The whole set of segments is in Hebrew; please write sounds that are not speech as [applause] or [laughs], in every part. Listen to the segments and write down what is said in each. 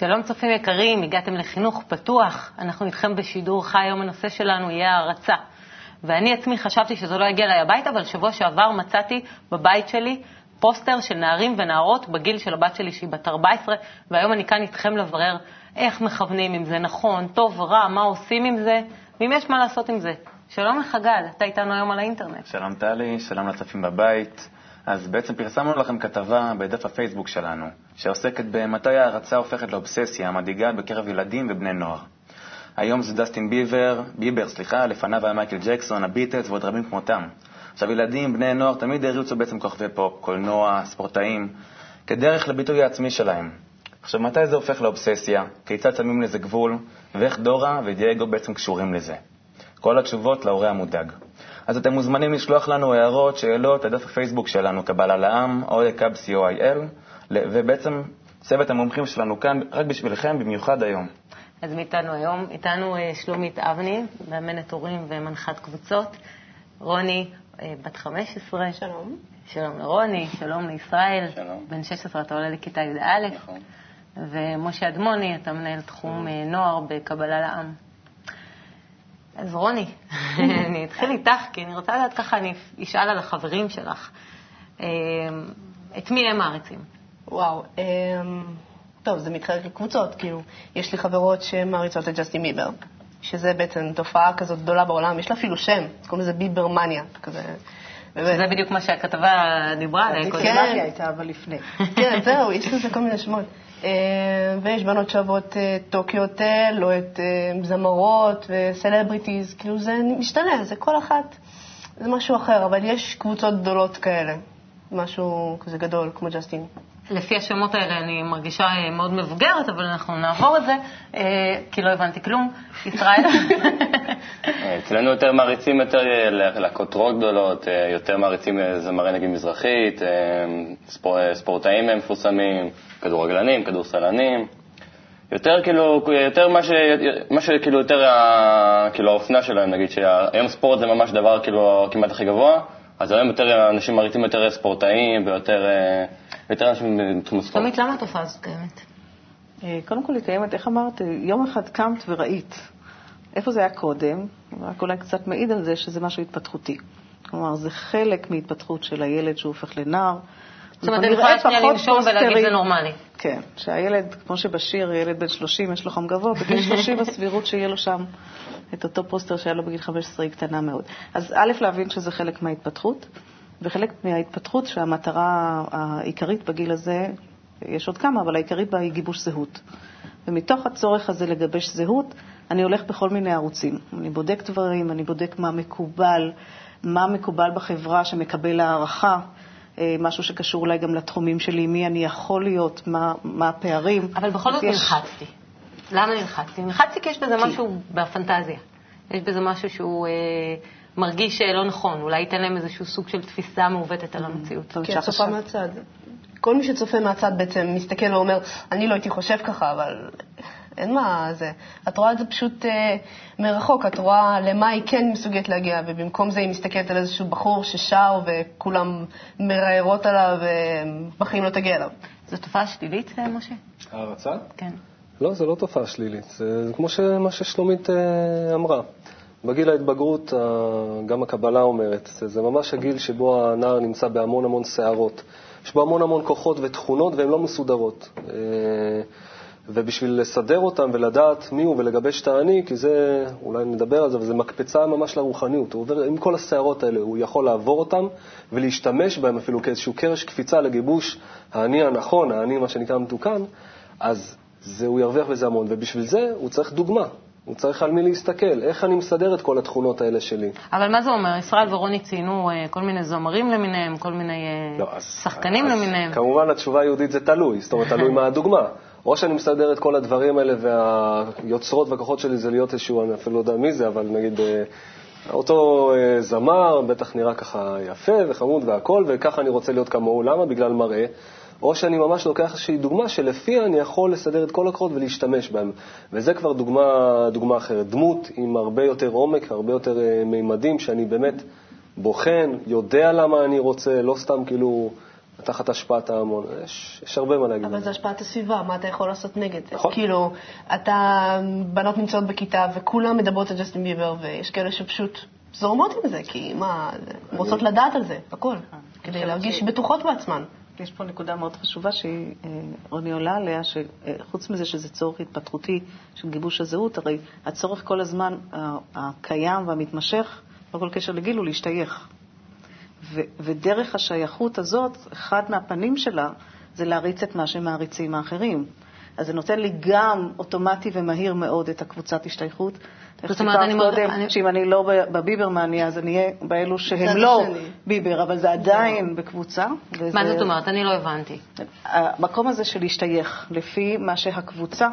שלום צופים יקרים, הגעתם לחינוך פתוח. אנחנו איתכם בשידור חי, היום הנושא שלנו יהיה הערצה. ואני עצמי חשבתי שזה לא יגיע אליי הביתה, אבל שבוע שעבר מצאתי בבית שלי פוסטר של נערים ונערות בגיל של הבת שלי שהיא בת 14, והיום אני כאן איתכם לברר איך מכוונים, אם זה נכון, טוב, רע, מה עושים עם זה, ואם יש מה לעשות עם זה. שלום לך גל, אתה איתנו היום על האינטרנט. שלום טלי, שלום לצופים בבית. אז בעצם פרסמנו לכם כתבה בדף הפייסבוק שלנו, שעוסקת במתי ההערצה הופכת לאובססיה המדאיגה בקרב ילדים ובני נוער. היום זה ג'סטין ביבר, ביבר, סליחה, לפניו היה מייקל ג'קסון, הביטלס ועוד רבים כמותם. עכשיו, ילדים, בני נוער, תמיד העריצו בעצם כוכבי פופ, קולנוע, ספורטאים, כדרך לביטוי העצמי שלהם. עכשיו, מתי זה הופך לאובססיה? כיצד שמים לזה גבול? ואיך דורה ודייגו בעצם קשורים לזה? כל התשובות להורה המודאג. אז אתם מוזמנים לשלוח לנו הערות, שאלות לדף הפייסבוק שלנו, קבלה לעם, או לקאב co.il, ובעצם צוות המומחים שלנו כאן רק בשבילכם, במיוחד היום. אז מאיתנו היום, איתנו אה, שלומית אבני, מאמנת הורים ומנחת קבוצות, רוני, אה, בת 15. שלום. שלום לרוני, שלום לישראל. שלום. בן 16, אתה עולה לכיתה י"א. נכון. ומשה אדמוני, אתה מנהל תחום אה, נוער בקבלה לעם. אז רוני, [laughs] אני אתחיל איתך, כי אני רוצה לדעת ככה, אני אשאל על החברים שלך. אה, את מי הם מעריצים? וואו. אמ, טוב, זה מתחלק לקבוצות, כאילו, יש לי חברות שהן מעריצות את ג'סטין ביבר, שזה בעצם תופעה כזאת גדולה בעולם, יש לה אפילו שם, קוראים לזה ביברמניה, כזה. זה בדיוק מה שהכתבה דיברה עליה. כן. הייתה, אבל לפני. כן, זהו, יש לזה כל מיני שמות. אה, ויש בנות שאוהבות אה, טוקיו הוטל, או את אה, זמרות וסלבריטיז, כאילו זה משתנה, זה כל אחת, זה משהו אחר, אבל יש קבוצות גדולות כאלה, משהו כזה גדול, כמו ג'סטין. לפי השמות האלה אני מרגישה אה, מאוד מבוגרת, אבל אנחנו נעבור את זה, אה, כי לא הבנתי כלום. ישראל? [laughs] אצלנו יותר מעריצים יותר אה, לכותרות גדולות, יותר מעריצים זמרי נגיד מזרחית, ספור, ספורטאים מפורסמים, כדורגלנים, כדורסלנים. יותר כאילו, יותר מה, ש, מה שכאילו יותר ה, כאילו האופנה שלהם, נגיד שהיום ספורט זה ממש דבר כאילו כמעט הכי גבוה, אז היום יותר אנשים מעריצים יותר ספורטאים ויותר יותר אנשים בתחום הספורט. שלומית, למה התופעה הזאת קיימת? אה, קודם כל היא קיימת, איך אמרת, יום אחד קמת וראית. איפה זה היה קודם? רק אולי קצת מעיד על זה שזה משהו התפתחותי. כלומר, זה חלק מהתפתחות של הילד שהוא הופך לנער. זאת אומרת, אני יכולה שנייה לנשום ולהגיד זה נורמלי. כן, שהילד, כמו שבשיר, ילד בן 30, יש לו חם גבוה, בגיל [laughs] 30 הסבירות שיהיה לו שם את אותו פוסטר שהיה לו בגיל 15 היא קטנה מאוד. אז א', להבין שזה חלק מההתפתחות. וחלק מההתפתחות שהמטרה העיקרית בגיל הזה, יש עוד כמה, אבל העיקרית בה היא גיבוש זהות. ומתוך הצורך הזה לגבש זהות, אני הולך בכל מיני ערוצים. אני בודק דברים, אני בודק מה מקובל, מה מקובל בחברה שמקבל הערכה, אה, משהו שקשור אולי גם לתחומים שלי, מי אני יכול להיות, מה, מה הפערים. אבל בכל זאת נלחצתי. למה נלחצתי? נלחצתי כי יש בזה כי... משהו בפנטזיה. יש בזה משהו שהוא... אה, מרגיש לא נכון, אולי ייתן להם איזשהו סוג של תפיסה מעוותת על המציאות. כן, צופה מהצד. כל מי שצופה מהצד בעצם מסתכל ואומר, אני לא הייתי חושב ככה, אבל אין מה זה. את רואה את זה פשוט אה, מרחוק, את רואה למה היא כן מסוגלת להגיע, ובמקום זה היא מסתכלת על איזשהו בחור ששר וכולם מראיירות עליו ובחיים לא תגיע אליו. זו תופעה שלילית, אה, משה? הערצה? כן. לא, זה לא תופעה שלילית, זה כמו מה ששלומית אה, אמרה. בגיל ההתבגרות, גם הקבלה אומרת, זה ממש הגיל שבו הנער נמצא בהמון המון שערות. יש בו המון המון כוחות ותכונות והן לא מסודרות. אה, ובשביל לסדר אותם ולדעת מי הוא ולגבש את האני, כי זה, אולי נדבר על זה, אבל זה מקפצה ממש לרוחניות. הוא עובר עם כל השערות האלה, הוא יכול לעבור אותם ולהשתמש בהם אפילו כאיזשהו קרש קפיצה לגיבוש האני הנכון, האני מה שנקרא מתוקן, אז זה, הוא ירוויח בזה המון. ובשביל זה הוא צריך דוגמה. הוא צריך על מי להסתכל, איך אני מסדר את כל התכונות האלה שלי. אבל מה זה אומר? ישראל ורוני ציינו אה, כל מיני זמרים למיניהם, כל מיני אה, לא, אז, שחקנים אז, למיניהם. כמובן התשובה היהודית זה תלוי, זאת אומרת, תלוי מה הדוגמה. או שאני מסדר את כל הדברים האלה והיוצרות והכוחות שלי זה להיות איזשהו, אני אפילו לא יודע מי זה, אבל נגיד אה, אותו זמר, בטח נראה ככה יפה וחמוד והכול, וככה אני רוצה להיות כמוהו. למה? בגלל מראה. או שאני ממש לוקח איזושהי דוגמה שלפיה אני יכול לסדר את כל הקורות ולהשתמש בהם. וזה כבר דוגמה, דוגמה אחרת. דמות עם הרבה יותר עומק, הרבה יותר uh, מימדים, שאני באמת בוחן, יודע למה אני רוצה, לא סתם כאילו תחת השפעת ההמון. יש, יש הרבה מה להגיד. אבל זה השפעת הסביבה, מה אתה יכול לעשות נגד זה? נכון. כאילו, אתה, בנות נמצאות בכיתה וכולם מדברות על ג'סטין ביבר, ויש כאלה שפשוט זורמות עם זה, כי מה, הן רוצות לדעת על זה, הכל, כדי להרגיש בטוחות בעצמן. יש פה נקודה מאוד חשובה שרוני עולה עליה, שחוץ מזה שזה צורך התפתחותי של גיבוש הזהות, הרי הצורך כל הזמן הקיים והמתמשך, לא כל קשר לגיל, הוא להשתייך. ו- ודרך השייכות הזאת, אחד מהפנים שלה זה להריץ את מה שמעריצים האחרים. אז זה נותן לי גם אוטומטי ומהיר מאוד את הקבוצת השתייכות. איך סיפרת קודם, אני- שאם אני לא בביברמניה, אז אני אהיה באלו שהם לא השני. ביבר, אבל זה עדיין בקבוצה. וזה- מה זאת אומרת? אני לא הבנתי. המקום הזה של להשתייך, לפי מה שהקבוצה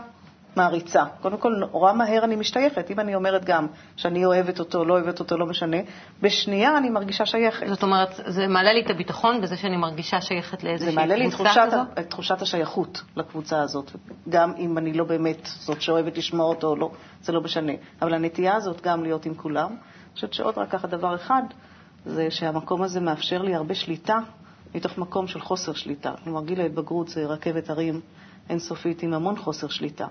מעריצה. קודם כל, נורא מהר אני משתייכת. אם אני אומרת גם שאני אוהבת אותו, לא אוהבת אותו, לא משנה, בשנייה אני מרגישה שייכת. זאת אומרת, זה מעלה לי את הביטחון בזה שאני מרגישה שייכת זה לאיזושהי מעלה לי קבוצה תחושת, כזאת? ה- את תחושת השייכות לקבוצה הזאת, גם אם אני לא באמת זאת שאוהבת לשמוע אותו או לא, זה לא משנה. אבל הנטייה הזאת גם להיות עם כולם, אני חושבת שעוד רק ככה דבר אחד, זה שהמקום הזה מאפשר לי הרבה שליטה מתוך מקום של חוסר שליטה. כלומר, גיל ההתבגרות זה רכבת הרים אינסופית עם המון חוסר שליטה.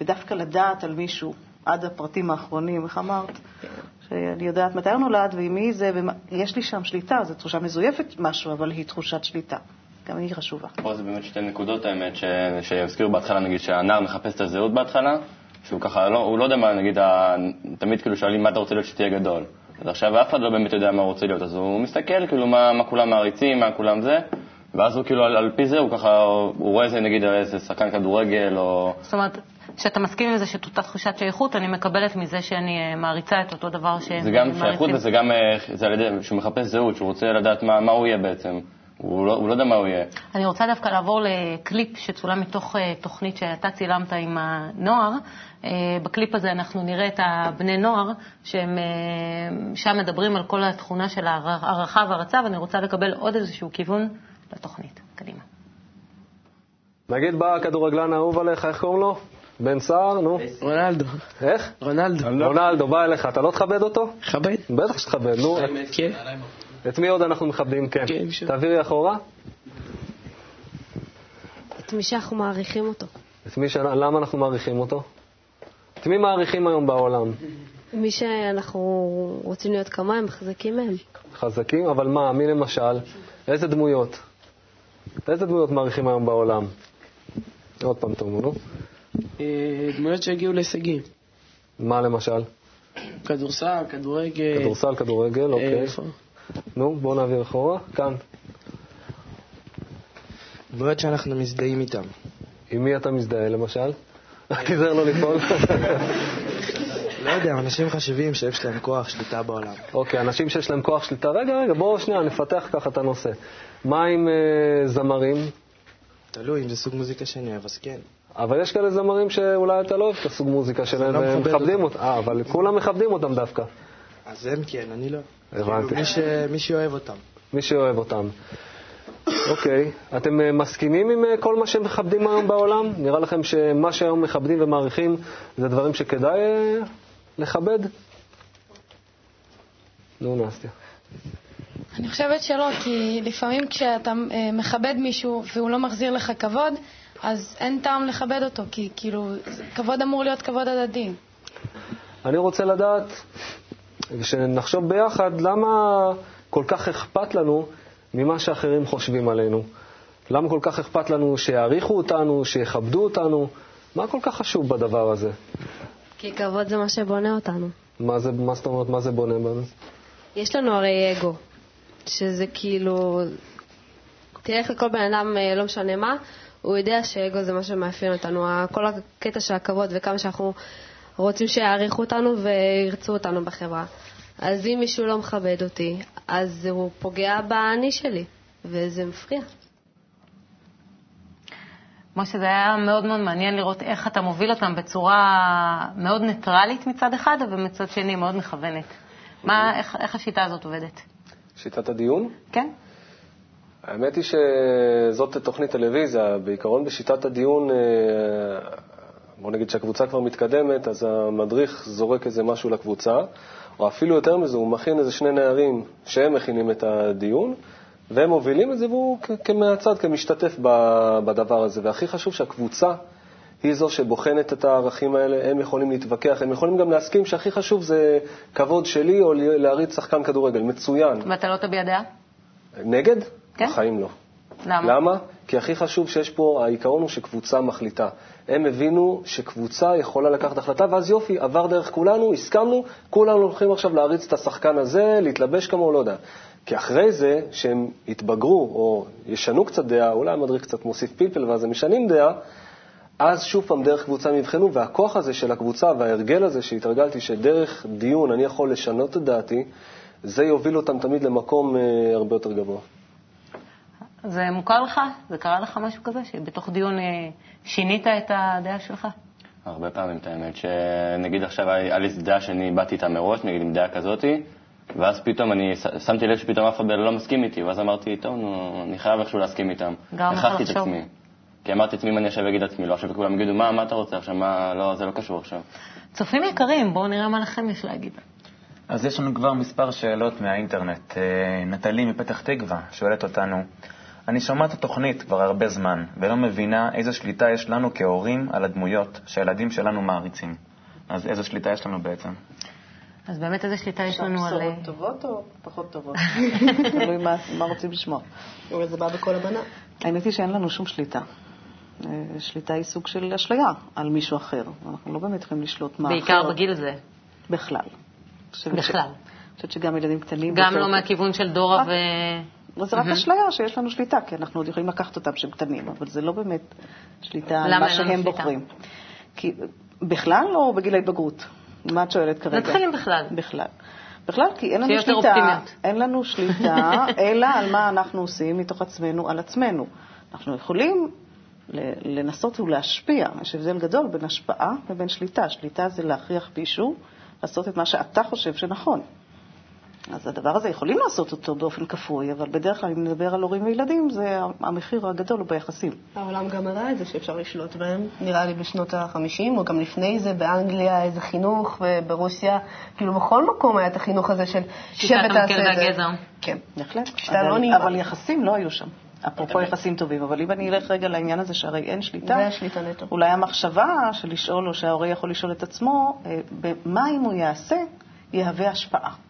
ודווקא לדעת על מישהו עד הפרטים האחרונים, איך אמרת? שאני יודעת מתי הוא נולד ועם מי זה, ויש לי שם שליטה, זו תחושה מזויפת משהו, אבל היא תחושת שליטה. גם היא חשובה. פה זה באמת שתי נקודות האמת. שהזכירו בהתחלה, נגיד שהנער מחפש את הזהות בהתחלה, שהוא ככה, לא, הוא לא יודע מה, נגיד. תמיד כאילו שואלים מה אתה רוצה להיות שתהיה גדול. אז עכשיו אף אחד לא באמת יודע מה הוא רוצה להיות, אז הוא מסתכל כאילו מה, מה כולם מעריצים, מה כולם זה, ואז הוא כאילו על, על פי זה, הוא ככה, הוא רואה איזה נגיד איזה שחקן כדורגל, או... זאת אומרת, כשאתה מסכים עם זה שאת אותה תחושת שייכות, אני מקבלת מזה שאני אה, מעריצה את אותו דבר שהם זה גם מעריצים. שייכות וזה גם, אה, זה על ידי, שהוא מחפש זהות, שהוא רוצה לדעת מה, מה הוא יהיה בעצם. הוא לא, הוא לא יודע מה הוא יהיה. אני רוצה דווקא לעבור לקליפ שצולם מתוך אה, תוכנית שאתה צילמת עם הנוער. בקליפ הזה אנחנו נראה את הבני נוער, שהם שם מדברים על כל התכונה של הערכה והרצה, ואני רוצה לקבל עוד איזשהו כיוון לתוכנית. קדימה. נגיד בא הכדורגלן האהוב עליך, איך קוראים לו? בן סער, נו. רונלדו. איך? רונלדו. רונלדו בא אליך, אתה לא תכבד אותו? מכבד. בטח שתכבד, נו. כן. את מי עוד אנחנו מכבדים? כן. כן. תעבירי אחורה. את מי שאנחנו מעריכים אותו. את מי ש... למה אנחנו מעריכים אותו? את מי מעריכים היום בעולם? מי שאנחנו רוצים להיות כמוהם, מחזיקים מהם. חזקים, אבל מה, מי למשל? איזה דמויות? איזה דמויות מעריכים היום בעולם? עוד פעם תאמרו, נו. אה, דמויות שהגיעו להישגים. מה למשל? כדורסל, כדורגל. כדורסל, כדורגל, אה, אוקיי. איפה? נו, בואו נעביר אחורה. כאן. דמויות שאנחנו מזדהים איתם. עם מי אתה מזדהה למשל? תיזהר לא ליפול. לא יודע, אנשים חשובים שיש להם כוח שליטה בעולם. אוקיי, אנשים שיש להם כוח שליטה. רגע, רגע, בואו שנייה, נפתח ככה את הנושא. מה עם אה, זמרים? תלוי אם זה סוג מוזיקה שאני אוהב, אז כן. אבל יש כאלה זמרים שאולי אתה לא אוהב את הסוג מוזיקה שלהם, לא והם מכבד מכבדים אותם. אה, אבל כולם מכבדים אותם דווקא. אז הם כן, אני לא. הבנתי. כאילו, מי ש- מי שאוהב אותם. מי שאוהב אותם. אוקיי, אתם אה, מסכימים עם אה, כל מה שמכבדים היום בעולם? נראה לכם שמה שהיום מכבדים ומעריכים זה דברים שכדאי לכבד? נו, נסטיה. אני חושבת שלא, כי לפעמים כשאתה אה, מכבד מישהו והוא לא מחזיר לך כבוד, אז אין טעם לכבד אותו, כי כאילו, כבוד אמור להיות כבוד הדדי. אני רוצה לדעת, שנחשוב ביחד, למה כל כך אכפת לנו ממה שאחרים חושבים עלינו? למה כל כך אכפת לנו שיעריכו אותנו, שיכבדו אותנו? מה כל כך חשוב בדבר הזה? כי כבוד זה מה שבונה אותנו. מה, זה, מה זאת אומרת, מה זה בונה בנו? יש לנו הרי אגו, שזה כאילו... תלך לכל בן אדם, אה, לא משנה מה, הוא יודע שאגו זה מה שמאפיין אותנו. כל הקטע של הכבוד וכמה שאנחנו רוצים שיעריכו אותנו וירצו אותנו בחברה. אז אם מישהו לא מכבד אותי, אז הוא פוגע באני שלי, וזה מפריע. משה, זה היה מאוד מאוד מעניין לראות איך אתה מוביל אותם בצורה מאוד ניטרלית מצד אחד, ומצד שני מאוד מכוונת. מה, איך, איך השיטה הזאת עובדת? שיטת הדיון? כן? האמת היא שזאת תוכנית טלוויזיה. בעיקרון בשיטת הדיון, אה, בוא נגיד שהקבוצה כבר מתקדמת, אז המדריך זורק איזה משהו לקבוצה, או אפילו יותר מזה, הוא מכין איזה שני נערים שהם מכינים את הדיון, והם מובילים את זה, והוא כמהצד, כמשתתף בדבר הזה. והכי חשוב שהקבוצה היא זו שבוחנת את הערכים האלה, הם יכולים להתווכח, הם יכולים גם להסכים שהכי חשוב זה כבוד שלי או להריץ שחקן כדורגל. מצוין. ואתה לא תביע דעה? נגד? כן. בחיים לא. למה? למה? כי הכי חשוב שיש פה, העיקרון הוא שקבוצה מחליטה. הם הבינו שקבוצה יכולה לקחת החלטה, ואז יופי, עבר דרך כולנו, הסכמנו, כולנו הולכים עכשיו להריץ את השחקן הזה, להתלבש כמוהו, לא יודע. כי אחרי זה, שהם יתבגרו או ישנו קצת דעה, אולי המדריך קצת מוסיף פלפל ואז הם משנים דעה, אז שוב פעם דרך קבוצה הם יבחנו, והכוח הזה של הקבוצה וההרגל הזה שהתרגלתי, שדרך דיון אני יכול לשנות את דעתי, זה יוביל אותם תמיד למקום אה, הרבה יותר גבוה. זה מוכר לך? זה קרה לך משהו כזה? שבתוך דיון אה, שינית את הדעה שלך? הרבה פעמים, את האמת, שנגיד עכשיו היה לי דעה שאני באתי איתה מראש, נגיד עם דעה כזאתי, ואז פתאום אני שמתי לב שפתאום אף אחד לא מסכים איתי, ואז אמרתי, טוב, נו, אני חייב איכשהו להסכים איתם. גרם לך הכרחתי את. עצמי. כי אמרתי לעצמי, אם אני עכשיו אגיד לעצמי לא, עכשיו כולם יגידו, מה, מה אתה רוצה עכשיו, מה, לא, זה לא קשור עכשיו. צופים יקרים, בואו נראה מה לכם יש להגיד. אז יש לנו כבר מספר שאלות מהאינטרנט. אה, נטלי מפתח תקווה שואלת אותנו, אני שומעת את התוכנית כבר הרבה זמן, ולא מבינה איזו שליטה יש לנו כהורים על הדמויות שהילדים שלנו מעריצים. אז איזו שליטה יש לנו בעצם? אז באמת איזה שליטה יש לנו על... אה, בשורות טובות או פחות טובות? [laughs] תלוי מה מה רוצים לשמוע. אבל זה בא בכל הבנה. האמת היא שאין לנו שום שליטה. אה, שליטה היא סוג של אשליה על מישהו אחר. אנחנו לא באמת יכולים לשלוט מה אחר. בעיקר בגיל הזה. בכלל. בכלל. אני חושבת שגם ילדים קטנים... גם לא מהכיוון של דורה ו... אבל זה רק. אשליה שיש לנו שליטה, כי אנחנו עוד יכולים לקחת אותם כשהם קטנים, אבל זה לא באמת שליטה על למה מה שהם? בוחרים. כי בכלל או בגיל ההתבגרות? מה את שואלת כרגע? נתחיל עם בכלל. בכלל. בכלל, כי אין לנו שליטה. אין לנו שליטה, [laughs] אלא על מה אנחנו עושים מתוך עצמנו על עצמנו. אנחנו יכולים לנסות ולהשפיע. יש הבדל גדול בין השפעה לבין שליטה. שליטה זה להכריח מישהו לעשות את מה שאתה חושב שנכון. אז הדבר הזה, יכולים לעשות אותו באופן כפוי, אבל בדרך כלל, אם נדבר על הורים וילדים, זה המחיר הגדול הוא ביחסים. העולם גם הראה את זה שאפשר לשלוט בהם, נראה לי בשנות ה-50, או גם לפני זה, באנגליה איזה חינוך, וברוסיה, כאילו בכל מקום היה את החינוך הזה של שבט תעשה את זה. כן. בהחלט. שיטה אבל, לא. אבל יחסים לא היו שם. אפרופו יחסים טובים, אבל אם אני אלך רגע לעניין הזה שהרי אין שליטה, זה השליטה נטו. אולי המחשבה של לשאול, או שההורה יכול לשאול את עצמו, אה, במה אם הוא יעשה, יהווה השפעה.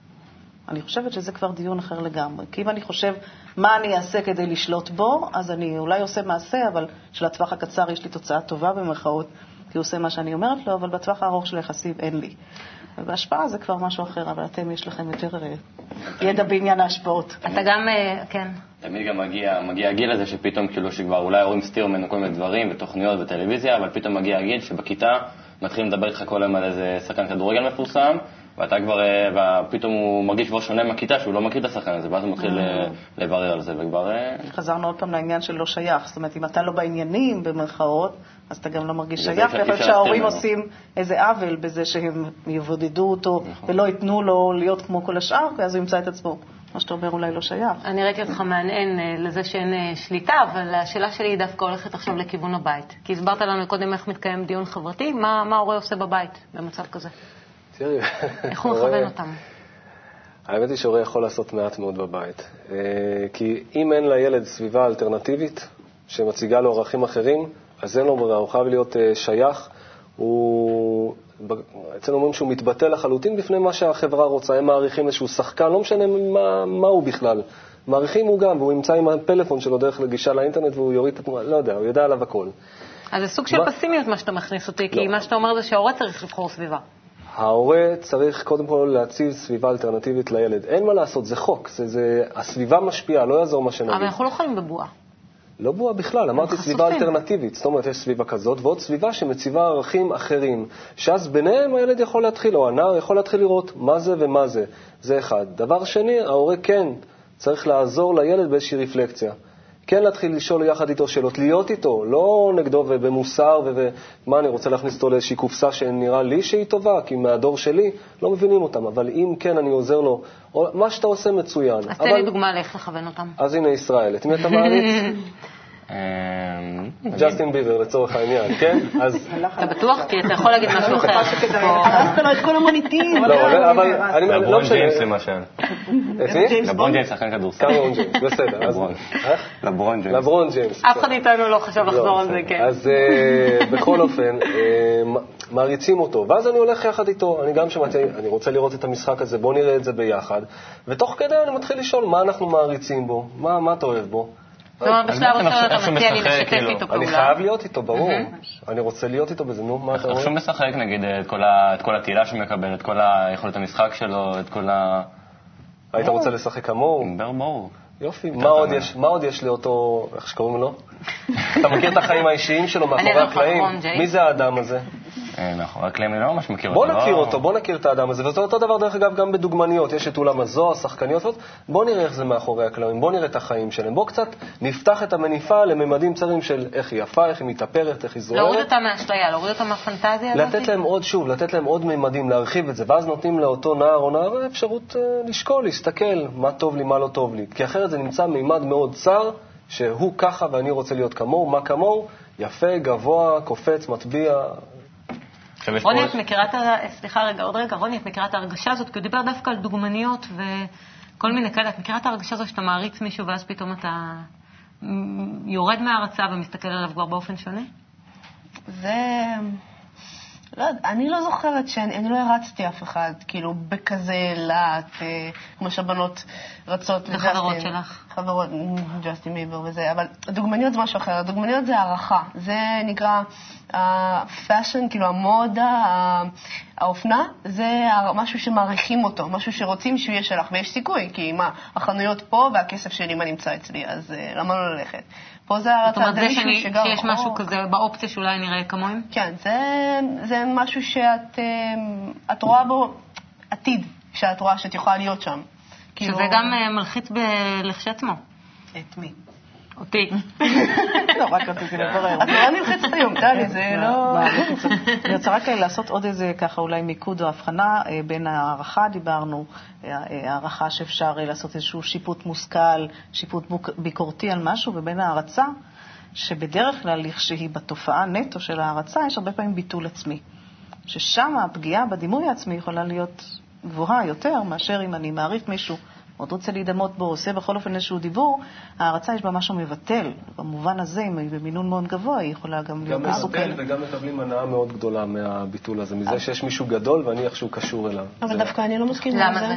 אני חושבת שזה כבר דיון אחר לגמרי. כי אם אני חושב מה אני אעשה כדי לשלוט בו, אז אני אולי עושה מעשה, אבל שלטווח הקצר יש לי תוצאה טובה במרכאות, כי הוא עושה מה שאני אומרת לו, אבל בטווח הארוך של היחסים אין לי. ובהשפעה זה כבר משהו אחר, אבל אתם יש לכם יותר אה, ידע בעניין ההשפעות. אתה גם, אה, כן. תמיד גם מגיע, מגיע הגיל הזה שפתאום כאילו שכבר אולי ההורים הסתירו ממנו כל מיני דברים ותוכניות וטלוויזיה, אבל פתאום מגיע הגיל שבכיתה מתחילים לדבר איתך כל היום על איזה שחקן כדורגל מפורסם, ואתה כבר, אה, ופתאום הוא מרגיש כבר שונה מהכיתה שהוא לא מכיר את השחקן הזה, ואז הוא מתחיל אה, לברר על זה, וכבר... אה, חזרנו עוד פעם לעניין של לא שייך. זאת אומרת, אם אתה לא בעניינים, במרכאות, אז אתה גם לא מרגיש שייך. אי יכול אפשר להיות שההורים. עושים איזה עוול בזה שהם יבודדו אותו נכון. ולא ייתנו לו להיות כמו כל השאר, ואז הוא ימצא את עצמו. מה שאתה אומר אולי לא שייך. אני ראיתי אותך מהנהן אה, לזה שאין שליטה, אבל השאלה שלי היא דווקא הולכת עכשיו לכיוון הבית. כי הסברת לנו קודם איך מתקיים דיון חברתי, מה מה ההורה עושה בבית במצב כזה? תראי, איך הוא מכוון אותם? האמת היא שהורה יכול לעשות מעט מאוד בבית. אה, כי אם אין לילד סביבה אלטרנטיבית שמציגה לו ערכים אחרים, אז אין לו ברירה, הוא חייב להיות אה, שייך. הוא... אצלנו אומרים שהוא מתבטא לחלוטין בפני מה שהחברה רוצה. הם מעריכים איזשהו שחקן, לא משנה מה, מה הוא בכלל. מעריכים הוא גם, והוא ימצא עם הפלאפון שלו דרך לגישה לאינטרנט והוא יוריד את התמונה, לא יודע, הוא יודע עליו הכל. אז זה סוג של מה? פסימיות מה שאתה מכניס אותי, כי לא. מה שאתה אומר זה שההורה צריך לבחור סביבה. ההורה צריך קודם כל להציב סביבה אלטרנטיבית לילד. אין מה לעשות, זה חוק, זה, זה, הסביבה משפיעה, לא יעזור מה שנגיד. אבל אנחנו לא חיים בבועה. לא בועה בכלל, אמרתי. סביבה אלטרנטיבית. זאת אומרת, יש סביבה כזאת, ועוד סביבה שמציבה ערכים אחרים, שאז ביניהם הילד יכול להתחיל, או הנער יכול להתחיל לראות מה זה ומה זה. זה אחד. דבר שני, ההורה כן צריך לעזור לילד באיזושהי רפלקציה. כן להתחיל לשאול יחד איתו שאלות, להיות איתו, לא נגדו ובמוסר, ומה, אני רוצה להכניס אותו לאיזושהי קופסה שנראה לי שהיא טובה, כי מהדור שלי לא מבינים אותם, אבל אם כן אני עוזר לו, מה שאתה עושה מצוין. אז תן. לי דוגמה לאיך לכוון אותם. אז הנה ישראל, את מי אתה מעריץ? [laughs] אה, ג'סטין ביבר לצורך העניין, כן? אז... אתה בטוח? כי אתה יכול להגיד משהו אחר. הרסת לו את כל המוניטין. לא, אבל אני לא לברון משנה. ג'יימס למשל. את מי? ג'יימס לברון ג'יימס שחקן כדורסל. קמרון ג'יימס, בסדר. לברון. לברון ג'יימס. לברון ג'יימס. אף אחד מאיתנו לא חשב לחזור לא, על זה. כן. אז אה, בכל אופן, אה, מעריצים אותו, ואז אני הולך יחד איתו, אני גם שמעתי, אני רוצה לראות את המשחק הזה, בוא נראה את זה ביחד, ותוך כדי אני מתחיל לשאול מה אנחנו מעריצים בו, מה מה אתה אוהב בו. אז בשלב ראשון איך אתה מציע לי לשתף כאילו, איתו אני פעולה. חייב להיות איתו, ברור. אני רוצה להיות איתו בזה, נו, מה אתה איך אומר? שהוא משחק, נגיד, את כל ה- את כל התהילה שהוא מקבל, את כל היכולת המשחק שלו, את כל ה... היית רוצה לשחק כמוהו? ברור. יופי, מה עוד יש- לאותו, איך שקוראים לו? אתה מכיר את החיים האישיים שלו [laughs] מאחורי אני הקלעים? מי זה האדם הזה? מאחורי הקלעים אני לא ממש מכיר בוא אותו. נכיר לא- אותו, בוא נכיר את האדם הזה, וזה אותו דבר דרך אגב גם בדוגמניות, יש את אולם הזוהר, שחקניות, ועוד. בוא נראה איך זה מאחורי הקלעים, בוא נראה את החיים שלהם, בוא קצת נפתח את המניפה לממדים צרים של איך היא יפה, איך היא מתאפרת, איך היא להוריד זוהרת, אותה מהאשליה, להוריד אותה מהפנטזיה הזאת. לתת להם עוד, שוב, לתת להם עוד ממדים, להרחיב את זה, ואז נותנים לאותו נער או נערה אפשרות אה, לשקול, להסתכל, מה טוב לי, מה לא טוב לי, כי אחרת זה נמצא מימד מאוד צר, שהוא ככה ואני רוצה להיות כמוהו, מה כמוהו, יפה, גבוה, קופץ, מטביע. רוני, את מכירה את ה... סליחה רגע, עוד רגע, רוני, את מכירה את ההרגשה הזאת? כי הוא דיבר דווקא על דוגמניות וכל מיני כאלה. את מכירה את ההרגשה הזאת שאתה מעריץ מישהו ואז פתאום אתה יורד מההרצה ומסתכל עליו כבר באופן שונה? זה... לא אני לא זוכרת שאני אני לא הרצתי אף אחד, כאילו, בכזה להט, אה, כמו שהבנות רצות זה חברות שלך. חברות, מ, ג'סטין ביבר וזה, אבל דוגמניות זה משהו אחר. דוגמניות זה הערכה. זה נקרא הפאשן, כאילו המודה, ה- האופנה, זה משהו שמעריכים אותו, משהו שרוצים שהוא יהיה שלך, ויש סיכוי, כי מה, החנויות פה והכסף שלי מה נמצא אצלי, אז אה, למה לא ללכת? פה זה זאת הרצה, אומרת, זה שאני- שיש משהו רחוק. כזה באופציה שאולי נראה כמוהם? כן, זה, זה משהו שאת אה, את רואה בו עתיד, שאת רואה שאת יכולה להיות שם. כאילו- שזה גם אה, מלחיץ לכשעצמו. את מי? אותי. [laughs] לא, רק רציתי [laughs] לברר. את נורא נלחצת היום, טלי, זה לא... מה, בקיצור. [laughs] אני רוצה רק לעשות עוד איזה ככה אולי מיקוד או הבחנה אה, בין הערכה, דיברנו, אה, אה, הערכה שאפשר אה, לעשות איזשהו שיפוט מושכל, שיפוט ביקורתי על משהו, ובין הערצה, שבדרך כלל לכשהיא בתופעה נטו של הערצה, יש הרבה פעמים ביטול עצמי. ששם הפגיעה בדימוי העצמי יכולה להיות גבוהה יותר מאשר אם אני מעריך מישהו, מאוד רוצה להידמות בו, עושה בכל אופן איזשהו דיבור, הערצה יש בה משהו מבטל. במובן הזה, אם היא במינון מאוד גבוה, היא יכולה גם להיות גם מסוכנת. מקבל וגם מקבלים הנאה מאוד גדולה מהביטול הזה, מזה שיש מישהו גדול ואני איכשהו קשור אליו. אבל זה- דווקא אני לא מסכימה למה עם זה.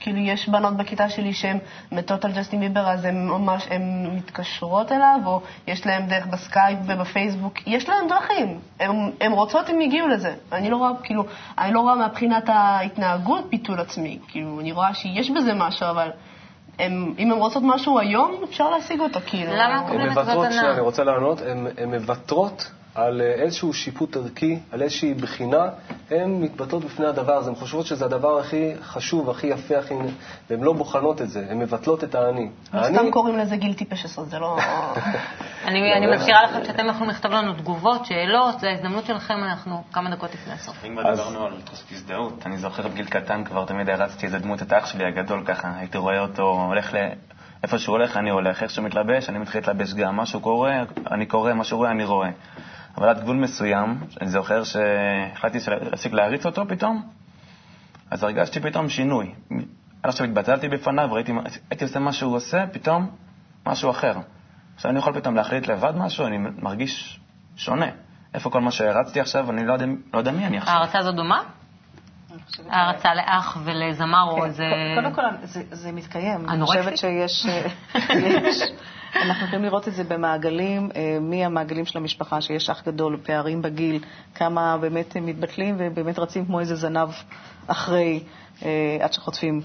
כאילו, יש בנות בכיתה שלי שהן מתות על ג'סטין ביבר, אז הן ממש, הן מתקשרות אליו, או יש להן דרך בסקייפ ובפייסבוק, יש להן דרכים. הן- רוצות, הן יגיעו לזה. אני לא רואה, כאילו, אני לא רואה מבחינת ההתנהגות ביטול עצמי. כאילו, אני רואה שיש בזה משהו, אבל הם, אם הן רוצות משהו היום, אפשר להשיג אותו, כאילו. למה? זאת הנאה. שנייה, אני רוצה לענות, הן מוותרות על אה, איזשהו שיפוט ערכי, על איזושהי בחינה, הן מתבטלות בפני הדבר הזה, הן חושבות שזה הדבר הכי חשוב, הכי יפה, הכי... והן לא בוחנות את זה, הן מבטלות את האני. לא האני- סתם קוראים לזה גיל טיפש עשרה, זה לא... [laughs] אני אני מזכירה לכם שאתם יכולים לכתוב לנו תגובות, שאלות, זו ההזדמנות שלכם, אנחנו כמה דקות לפני הסוף. אם כבר דיברנו על תחושת הזדהות, אני זוכר בגיל קטן כבר תמיד הרצתי איזה דמות את האח שלי הגדול ככה, הייתי רואה אותו הולך ל... איפה שהוא הולך אני הולך, איך שהוא מתלבש אני מתחיל להתלבש גם, מה שהוא קורא אני קורא, מה שהוא רואה אני רואה. אבל עד גבול מסוים, אני זוכר שהחלטתי להפסיק להריץ אותו פתאום, אז הרגשתי פתאום שינוי. עד עכשיו התבטלתי בפניו, ראיתי, הייתי עושה מה שהוא עושה, פתאום משהו אחר. עכשיו אני יכול פתאום להחליט לבד משהו, אני מרגיש שונה. איפה כל מה שהרצתי עכשיו, אני לא יודע, לא יודע מי אני עכשיו. ההרצה הזו דומה? הערצה לאח ולזמר או כן, איזה... קודם כל, זה, זה מתקיים. אני אנורקסי? חושבת שיש... [laughs] אנחנו יכולים לראות את זה במעגלים, אה, מהמעגלים של המשפחה, שיש אח גדול, פערים בגיל, כמה באמת הם מתבטלים ובאמת רצים כמו איזה זנב אחרי, אה, עד שחוטפים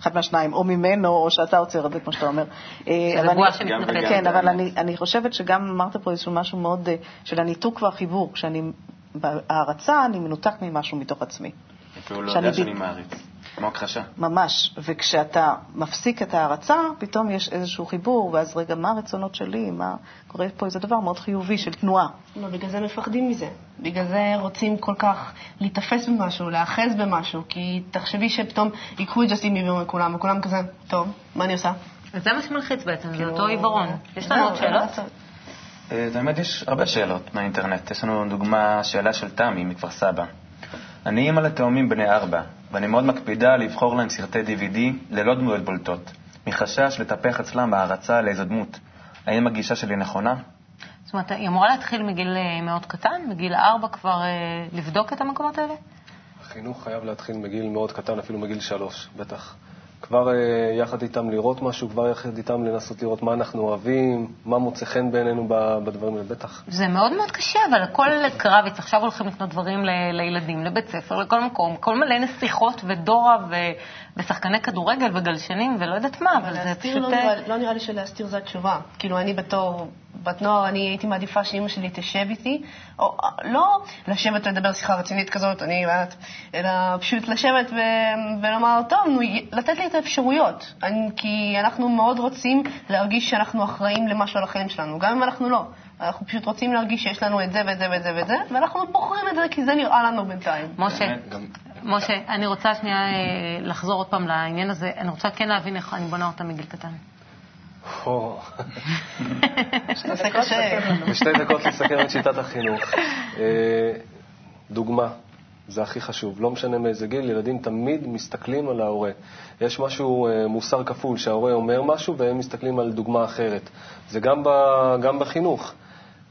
אחד מהשניים, או ממנו, או שאתה עוצר את זה, כמו שאתה אומר. אה, אבל אני-. כן, אבל אני, אני חושבת שגם אמרת פה איזשהו משהו מאוד של הניתוק והחיבור. כשאני בהערצה, אני מנותק ממשהו מתוך עצמי. אפילו לא יודע שאני מעריץ. כמו הכחשה. ממש. וכשאתה מפסיק את ההערצה, פתאום יש איזשהו חיבור, ואז רגע, מה הרצונות שלי? מה... קורה פה איזה דבר מאוד חיובי של תנועה. לא, בגלל זה מפחדים מזה. בגלל זה רוצים כל כך להיתפס במשהו, להיאחז במשהו, כי תחשבי שפתאום ייקחו את ג'סטין ביבר מכולם, וכולם כזה, טוב, מה אני עושה? זה מה שמלחיץ בעצם, זה כאילו, אותו עיוורון. יש לנו עוד אין שאלות? מה לעשות. אה, האמת, יש הרבה שאלות מהאינטרנט. יש לנו דוגמה, שאלה של תמי מכפר סבא. אני אימא לתאומים בני ארבע, ואני מאוד מקפידה לבחור להם סרטי DVD ללא דמויות בולטות, מחשש לטפח אצלם הערצה לאיזו דמות. האם הגישה שלי נכונה? זאת אומרת, היא אמורה להתחיל מגיל אה, מאוד קטן, מגיל ארבע כבר אה, לבדוק את המקומות האלה? החינוך חייב להתחיל מגיל מאוד קטן, אפילו מגיל שלוש, בטח. כבר אה, יחד איתם לראות משהו, כבר יחד איתם לנסות לראות מה אנחנו אוהבים, מה מוצא חן בעינינו בדברים האלה, בטח. זה מאוד מאוד קשה, אבל הכל קרביץ, עכשיו הולכים לקנות דברים לילדים, לבית ספר, לכל מקום, כל מלא נסיכות ודורה ו- ושחקני כדורגל וגלשנים ולא יודעת מה, אבל זה להסתיר פשוט... לא אה, נראה- לא נראה לי שלהסתיר זו התשובה. כאילו, אני בתור בת נוער, אני הייתי מעדיפה שאימא שלי תשב איתי, או אה, לא לשבת ולדבר שיחה רצינית כזאת, אני ואת, אלא פשוט לשבת ו- ולומר, טוב, נו, לתת לי את האפשרויות. אני, כי אנחנו מאוד רוצים להרגיש שאנחנו אחראים למשהו על החיים שלנו, גם אם אנחנו לא. אנחנו פשוט רוצים להרגיש שיש לנו את זה ואת זה ואת זה ואת זה, ואנחנו בוחרים את זה כי זה נראה לנו בינתיים. משה, משה, אני רוצה שנייה אה, לחזור עוד פעם לעניין הזה. אני רוצה כן להבין איך אני בונה אותה מגיל קטן. בשתי דקות לסכם את שיטת החינוך. אה, דוגמה, זה הכי חשוב. לא משנה מאיזה גיל, ילדים תמיד מסתכלים על ההורה. יש משהו, אה, מוסר כפול, שההורה אומר משהו והם מסתכלים על דוגמה אחרת. זה גם, ב, גם בחינוך,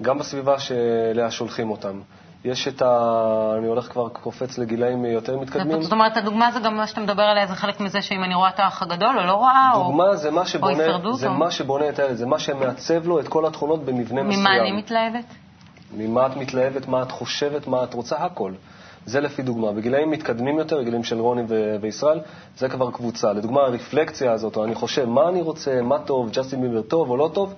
גם בסביבה שאליה שולחים אותם. יש את ה... אני הולך כבר קופץ לגילאים יותר מתקדמים. זאת אומרת, הדוגמה זה גם מה שאתה מדבר עליה, זה חלק מזה שאם אני רואה את האח הגדול או לא רואה, או... דוגמה זה מה או שבונה, הישרדות, זה או- מה שבונה את הילד, זה מה שמעצב לו את כל התכונות במבנה מסוים. ממה אני מתלהבת? ממה את מתלהבת, מה את חושבת, מה את רוצה, הכל. זה לפי דוגמה. בגילאים מתקדמים יותר, גילאים של רוני ו- וישראל, זה כבר קבוצה. לדוגמה, הרפלקציה הזאת, או אני חושב מה אני רוצה, מה טוב, ג'סטין ביבר טוב או לא טוב,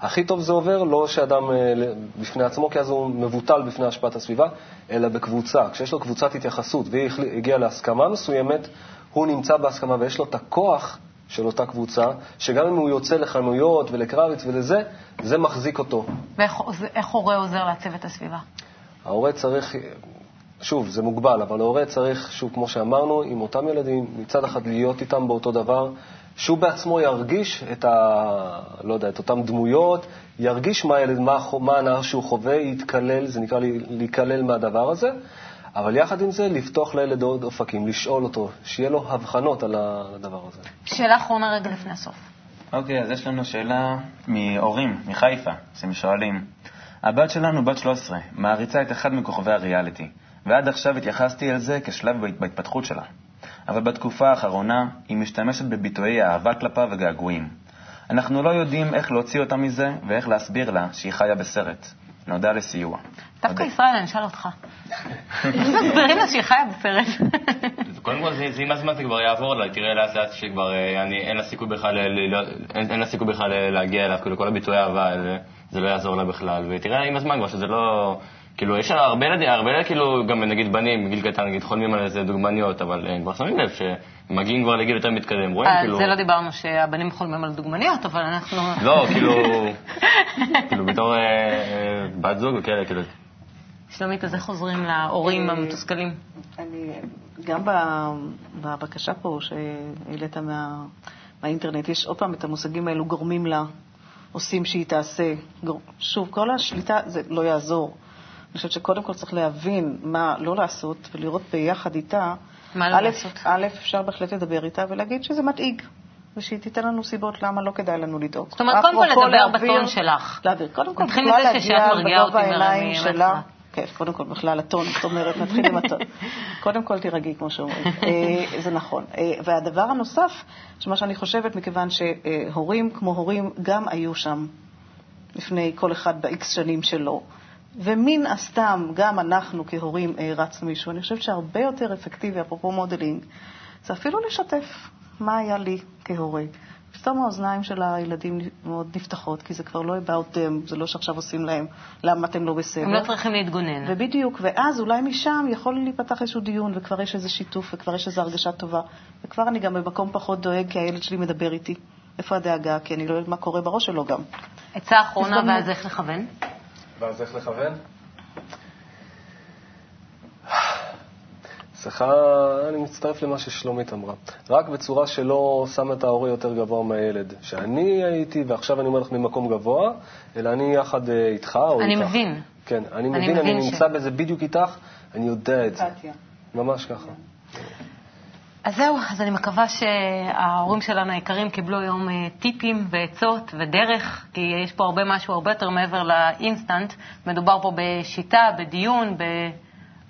הכי טוב זה עובר לא שאדם אה, בפני עצמו, כי אז הוא מבוטל בפני השפעת הסביבה, אלא בקבוצה. כשיש לו קבוצת התייחסות והיא הגיעה להסכמה מסוימת, הוא נמצא בהסכמה ויש לו את הכוח של אותה קבוצה, שגם אם הוא יוצא לחנויות ולקרביץ ולזה, זה מחזיק אותו. ואיך הורה עוזר לעצב את הסביבה? ההורה צריך, שוב, זה מוגבל, אבל ההורה צריך, שוב, כמו שאמרנו, עם אותם ילדים, מצד אחד להיות איתם באותו דבר, שהוא בעצמו ירגיש את ה... לא יודע, את אותן דמויות, ירגיש מה הילד, מה, מה הנער שהוא חווה, יתקלל, זה נקרא לי- להיכלל מהדבר הזה, אבל יחד עם זה, לפתוח לילד עוד אופקים, לשאול אותו, שיהיה לו הבחנות על הדבר הזה. שאלה אחרונה רגע לפני הסוף. אוקיי, אז יש לנו שאלה מהורים, מחיפה, שהם שואלים. הבת שלנו בת 13, מעריצה את אחד מכוכבי הריאליטי, ועד עכשיו התייחסתי אל זה כשלב בהת- בהתפתחות שלה. אבל בתקופה האחרונה היא משתמשת בביטויי אהבה כלפיו וגעגועים. אנחנו לא יודעים איך להוציא אותה מזה ואיך להסביר לה שהיא חיה בסרט. נודע לסיוע. דווקא ישראל, אני אשאל אותך. איך מסבירים לה שהיא חיה בסרט? קודם כל, זה, זה עם הזמן זה כבר יעבור לה, תראה לאט לאט שכבר אה, אני, אין לה סיכוי בכלל, ל- ל- אין, אין לה סיכוי בכלל אה, להגיע אליו, כאילו כל הביטויי אהבה, זה לא יעזור לה בכלל, ותראה עם הזמן כבר שזה לא, כאילו יש הרבה ילדים, הרבה ילדים כאילו, גם נגיד בנים, בגיל קטן, נגיד חולמים על איזה דוגמניות, אבל הם כבר שמים לב שמגיעים כבר לגיל יותר מתקדם, רואים על כאילו, זה לא דיברנו שהבנים חולמים על דוגמניות, אבל אנחנו... לא, כאילו, [laughs] כאילו בתור אה, אה, בת זוג וכאלה, כאילו, שלומית, אז איך עוזרים להורים אה, המתוסכלים? אני, גם ב- בבקשה פה שהעלית מה, מהאינטרנט, יש עוד פעם את המושגים האלו, גורמים לה, עושים שהיא תעשה. גור, שוב, כל השליטה, זה לא יעזור. אני חושבת שקודם כל צריך להבין מה לא לעשות ולראות ביחד איתה. מה לא לעשות? א', אפשר בהחלט לדבר איתה ולהגיד שזה מדאיג. ושהיא תיתן לנו סיבות למה לא כדאי לנו לדאוג. זאת אומרת, קודם כל לדבר בטון שלך. להעביר. קודם כל, נתחיל בכלל מזה ששאת להגיע מרגיעה אותי בגובה העיניים שלה. כן, קודם כל בכלל הטון, זאת אומרת, נתחיל עם הטון. [laughs] קודם כל תירגעי, כמו שאומרים. אה, זה נכון. אה, והדבר הנוסף, שמה שאני חושבת, מכיוון שהורים כמו הורים גם היו שם לפני כל אחד ב-X שנים שלו, ומן הסתם גם אנחנו כהורים הערצנו מישהו, אני חושבת שהרבה יותר אפקטיבי, אפרופו modeling, זה אפילו לשתף מה היה לי כהורה. פתאום האוזניים של הילדים מאוד נפתחות, כי זה כבר לא about them, זה לא שעכשיו עושים להם למה אתם לא בסדר. הם לא צריכים להתגונן. ובדיוק, ואז אולי משם יכול להיפתח איזשהו דיון, וכבר יש איזה שיתוף, וכבר יש איזו הרגשה טובה, וכבר אני גם במקום פחות דואג, כי הילד שלי מדבר איתי. איפה הדאגה? כי אני לא יודעת מה קורה בראש שלו גם. עצה אחרונה. ואז איך לכוון? ואז איך לכוון? צריכה, אני מצטרף למה ששלומית אמרה, רק בצורה שלא שמה את ההורה יותר גבוה מהילד. שאני הייתי, ועכשיו אני אומר לך ממקום גבוה, אלא אני יחד אה, איתך או אני איתך. מבין. כן, אני אני מבין, מבין אני ש- נמצא בזה בדיוק איתך, אני יודע את זה. ממש ככה. אז זהו, אז אני מקווה שההורים שלנו היקרים קיבלו היום אה, טיפים ועצות ודרך, כי יש פה הרבה משהו הרבה יותר מעבר לאינסטנט. מדובר פה בשיטה, בדיון,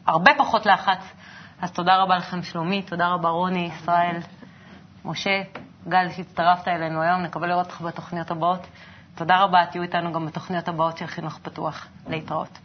בהרבה פחות לחץ. אז תודה רבה לכם, שלומית, תודה רבה, רוני, ישראל, משה, גל, שהצטרפת אלינו היום. נקווה לראות אותך בתוכניות הבאות. תודה רבה, תהיו איתנו גם בתוכניות הבאות של חינוך פתוח. להתראות.